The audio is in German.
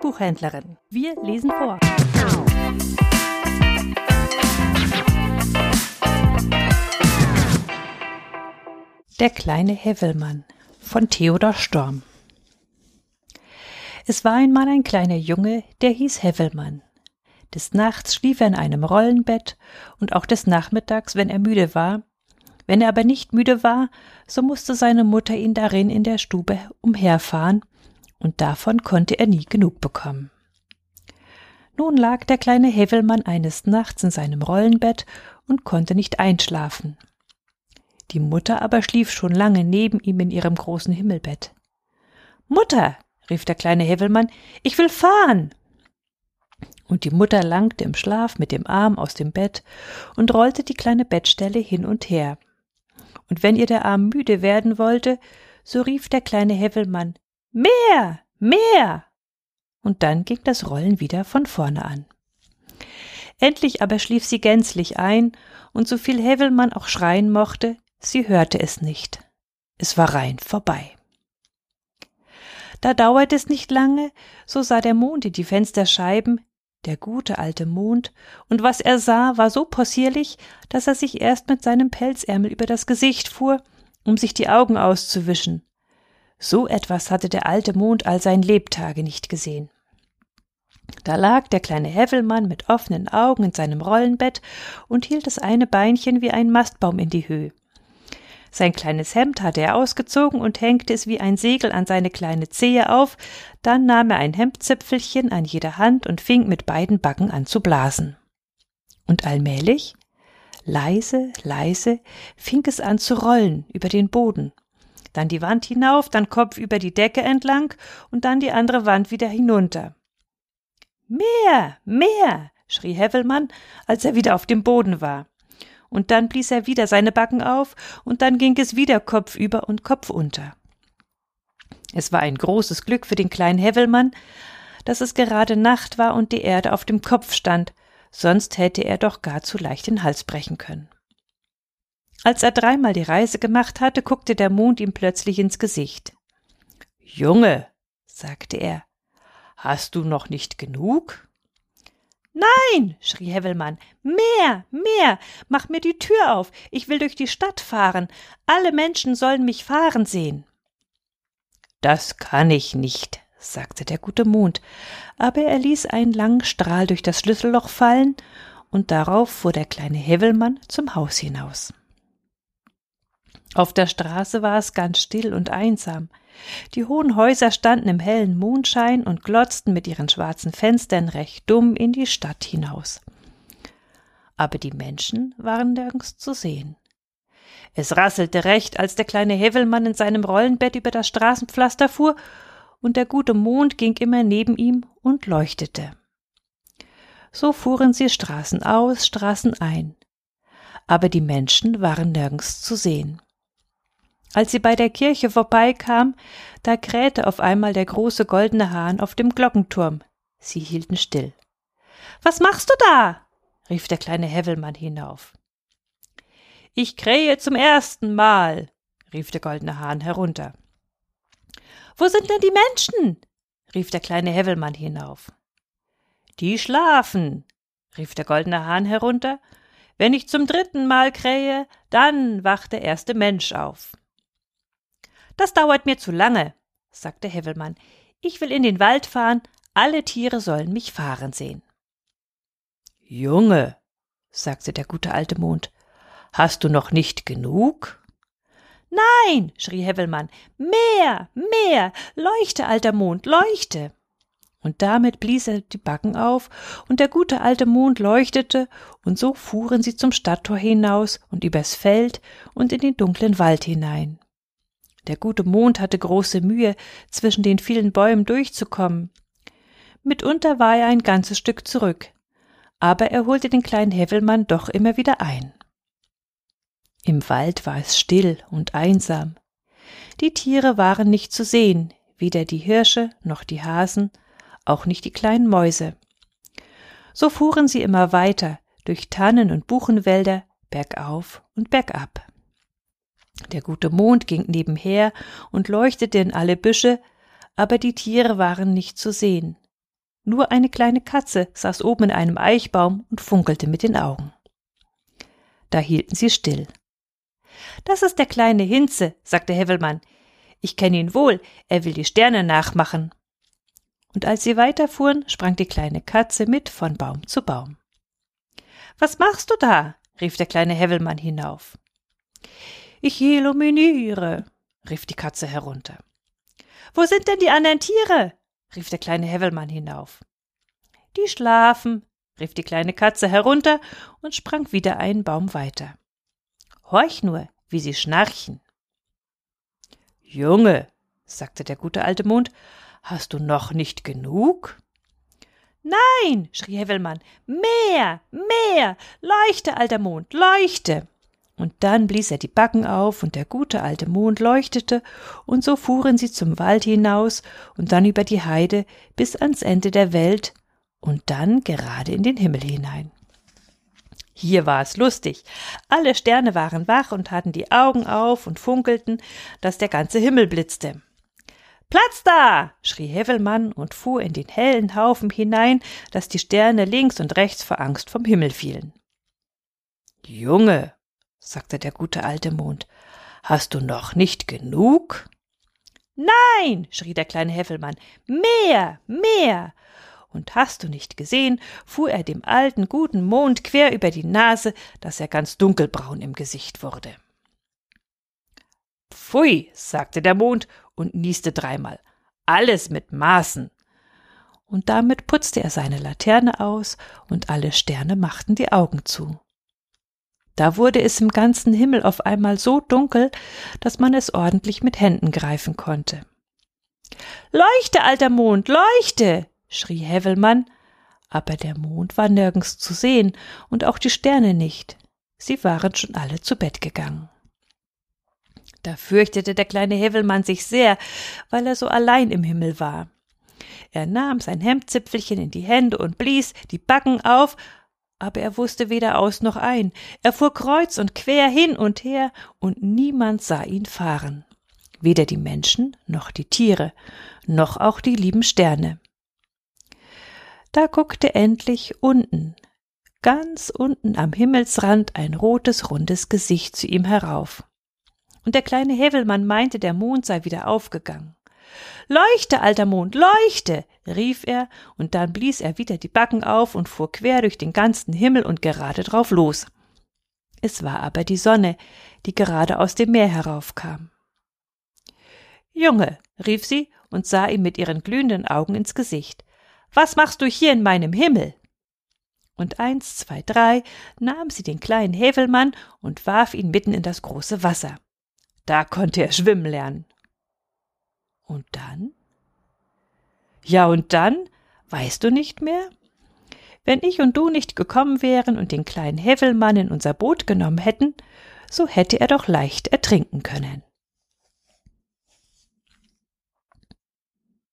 Buchhändlerin. Wir lesen vor. Der kleine Hevelmann von Theodor Storm Es war einmal ein kleiner Junge, der hieß Hevelmann. Des Nachts schlief er in einem Rollenbett und auch des Nachmittags, wenn er müde war. Wenn er aber nicht müde war, so musste seine Mutter ihn darin in der Stube umherfahren, und davon konnte er nie genug bekommen. Nun lag der kleine Hevelmann eines Nachts in seinem Rollenbett und konnte nicht einschlafen. Die Mutter aber schlief schon lange neben ihm in ihrem großen Himmelbett. Mutter, rief der kleine Hevelmann, ich will fahren und die Mutter langte im Schlaf mit dem Arm aus dem Bett und rollte die kleine Bettstelle hin und her. Und wenn ihr der Arm müde werden wollte, so rief der kleine Hevelmann Mehr, mehr. Und dann ging das Rollen wieder von vorne an. Endlich aber schlief sie gänzlich ein, und so viel Hevelmann auch schreien mochte, sie hörte es nicht. Es war rein vorbei. Da dauerte es nicht lange, so sah der Mond in die Fensterscheiben, der gute alte Mond, und was er sah, war so possierlich, dass er sich erst mit seinem Pelzärmel über das Gesicht fuhr, um sich die Augen auszuwischen. So etwas hatte der alte Mond all sein Lebtage nicht gesehen. Da lag der kleine Hevelmann mit offenen Augen in seinem Rollenbett und hielt das eine Beinchen wie ein Mastbaum in die Höhe. Sein kleines Hemd hatte er ausgezogen und hängte es wie ein Segel an seine kleine Zehe auf, dann nahm er ein Hemdzipfelchen an jeder Hand und fing mit beiden Backen an zu blasen. Und allmählich, leise, leise, fing es an zu rollen über den Boden, dann die Wand hinauf, dann Kopf über die Decke entlang und dann die andere Wand wieder hinunter. Mehr, mehr, schrie Hevelmann, als er wieder auf dem Boden war und dann blies er wieder seine Backen auf, und dann ging es wieder Kopf über und Kopf unter. Es war ein großes Glück für den kleinen Hevelmann, dass es gerade Nacht war und die Erde auf dem Kopf stand, sonst hätte er doch gar zu leicht den Hals brechen können. Als er dreimal die Reise gemacht hatte, guckte der Mond ihm plötzlich ins Gesicht. Junge, sagte er, hast du noch nicht genug? Nein, schrie Hevelmann, mehr, mehr, mach mir die Tür auf, ich will durch die Stadt fahren, alle Menschen sollen mich fahren sehen. Das kann ich nicht, sagte der gute Mond, aber er ließ einen langen Strahl durch das Schlüsselloch fallen, und darauf fuhr der kleine Hevelmann zum Haus hinaus. Auf der Straße war es ganz still und einsam. Die hohen Häuser standen im hellen Mondschein und glotzten mit ihren schwarzen Fenstern recht dumm in die Stadt hinaus. Aber die Menschen waren nirgends zu sehen. Es rasselte recht, als der kleine Hevelmann in seinem Rollenbett über das Straßenpflaster fuhr, und der gute Mond ging immer neben ihm und leuchtete. So fuhren sie Straßen aus, Straßen ein. Aber die Menschen waren nirgends zu sehen. Als sie bei der Kirche vorbeikam, da krähte auf einmal der große goldene Hahn auf dem Glockenturm. Sie hielten still. Was machst du da? rief der kleine Hevelmann hinauf. Ich krähe zum ersten Mal, rief der goldene Hahn herunter. Wo sind denn die Menschen? rief der kleine Hevelmann hinauf. Die schlafen, rief der goldene Hahn herunter. Wenn ich zum dritten Mal krähe, dann wacht der erste Mensch auf. Das dauert mir zu lange, sagte Hevelmann. Ich will in den Wald fahren, alle Tiere sollen mich fahren sehen. Junge, sagte der gute alte Mond, hast du noch nicht genug? Nein, schrie Hevelmann, mehr, mehr, leuchte, alter Mond, leuchte. Und damit blies er die Backen auf, und der gute alte Mond leuchtete, und so fuhren sie zum Stadttor hinaus und übers Feld und in den dunklen Wald hinein. Der gute Mond hatte große Mühe, zwischen den vielen Bäumen durchzukommen. Mitunter war er ein ganzes Stück zurück, aber er holte den kleinen Hevelmann doch immer wieder ein. Im Wald war es still und einsam. Die Tiere waren nicht zu sehen, weder die Hirsche noch die Hasen, auch nicht die kleinen Mäuse. So fuhren sie immer weiter durch Tannen und Buchenwälder, bergauf und bergab. Der gute Mond ging nebenher und leuchtete in alle Büsche, aber die Tiere waren nicht zu sehen. Nur eine kleine Katze saß oben in einem Eichbaum und funkelte mit den Augen. Da hielten sie still. Das ist der kleine Hinze, sagte Hevelmann. Ich kenne ihn wohl, er will die Sterne nachmachen. Und als sie weiterfuhren, sprang die kleine Katze mit von Baum zu Baum. Was machst du da? rief der kleine Hevelmann hinauf. Ich illuminiere, rief die Katze herunter. Wo sind denn die anderen Tiere? rief der kleine Hevelmann hinauf. Die schlafen, rief die kleine Katze herunter und sprang wieder einen Baum weiter. Horch nur, wie sie schnarchen. Junge, sagte der gute alte Mond, hast du noch nicht genug? Nein, schrie Hevelmann, mehr, mehr, leuchte, alter Mond, leuchte. Und dann blies er die Backen auf, und der gute alte Mond leuchtete, und so fuhren sie zum Wald hinaus und dann über die Heide bis ans Ende der Welt und dann gerade in den Himmel hinein. Hier war es lustig. Alle Sterne waren wach und hatten die Augen auf und funkelten, dass der ganze Himmel blitzte. Platz da! schrie Hevelmann und fuhr in den hellen Haufen hinein, dass die Sterne links und rechts vor Angst vom Himmel fielen. Junge, sagte der gute alte Mond, hast du noch nicht genug? Nein, schrie der kleine Heffelmann, mehr, mehr. Und hast du nicht gesehen, fuhr er dem alten guten Mond quer über die Nase, dass er ganz dunkelbraun im Gesicht wurde. Pfui, sagte der Mond und nieste dreimal. Alles mit Maßen. Und damit putzte er seine Laterne aus, und alle Sterne machten die Augen zu. Da wurde es im ganzen Himmel auf einmal so dunkel, dass man es ordentlich mit Händen greifen konnte. Leuchte, alter Mond, leuchte! schrie Hevelmann, aber der Mond war nirgends zu sehen und auch die Sterne nicht. Sie waren schon alle zu Bett gegangen. Da fürchtete der kleine Hevelmann sich sehr, weil er so allein im Himmel war. Er nahm sein Hemdzipfelchen in die Hände und blies die Backen auf, aber er wusste weder aus noch ein. Er fuhr kreuz und quer hin und her, und niemand sah ihn fahren. Weder die Menschen noch die Tiere, noch auch die lieben Sterne. Da guckte endlich unten, ganz unten am Himmelsrand ein rotes, rundes Gesicht zu ihm herauf. Und der kleine Hevelmann meinte, der Mond sei wieder aufgegangen. Leuchte, alter Mond, leuchte! rief er, und dann blies er wieder die Backen auf und fuhr quer durch den ganzen Himmel und gerade drauf los. Es war aber die Sonne, die gerade aus dem Meer heraufkam. Junge, rief sie und sah ihm mit ihren glühenden Augen ins Gesicht. Was machst du hier in meinem Himmel? Und eins, zwei, drei nahm sie den kleinen Hävelmann und warf ihn mitten in das große Wasser. Da konnte er schwimmen lernen. Und dann? Ja, und dann? Weißt du nicht mehr? Wenn ich und du nicht gekommen wären und den kleinen Hevelmann in unser Boot genommen hätten, so hätte er doch leicht ertrinken können.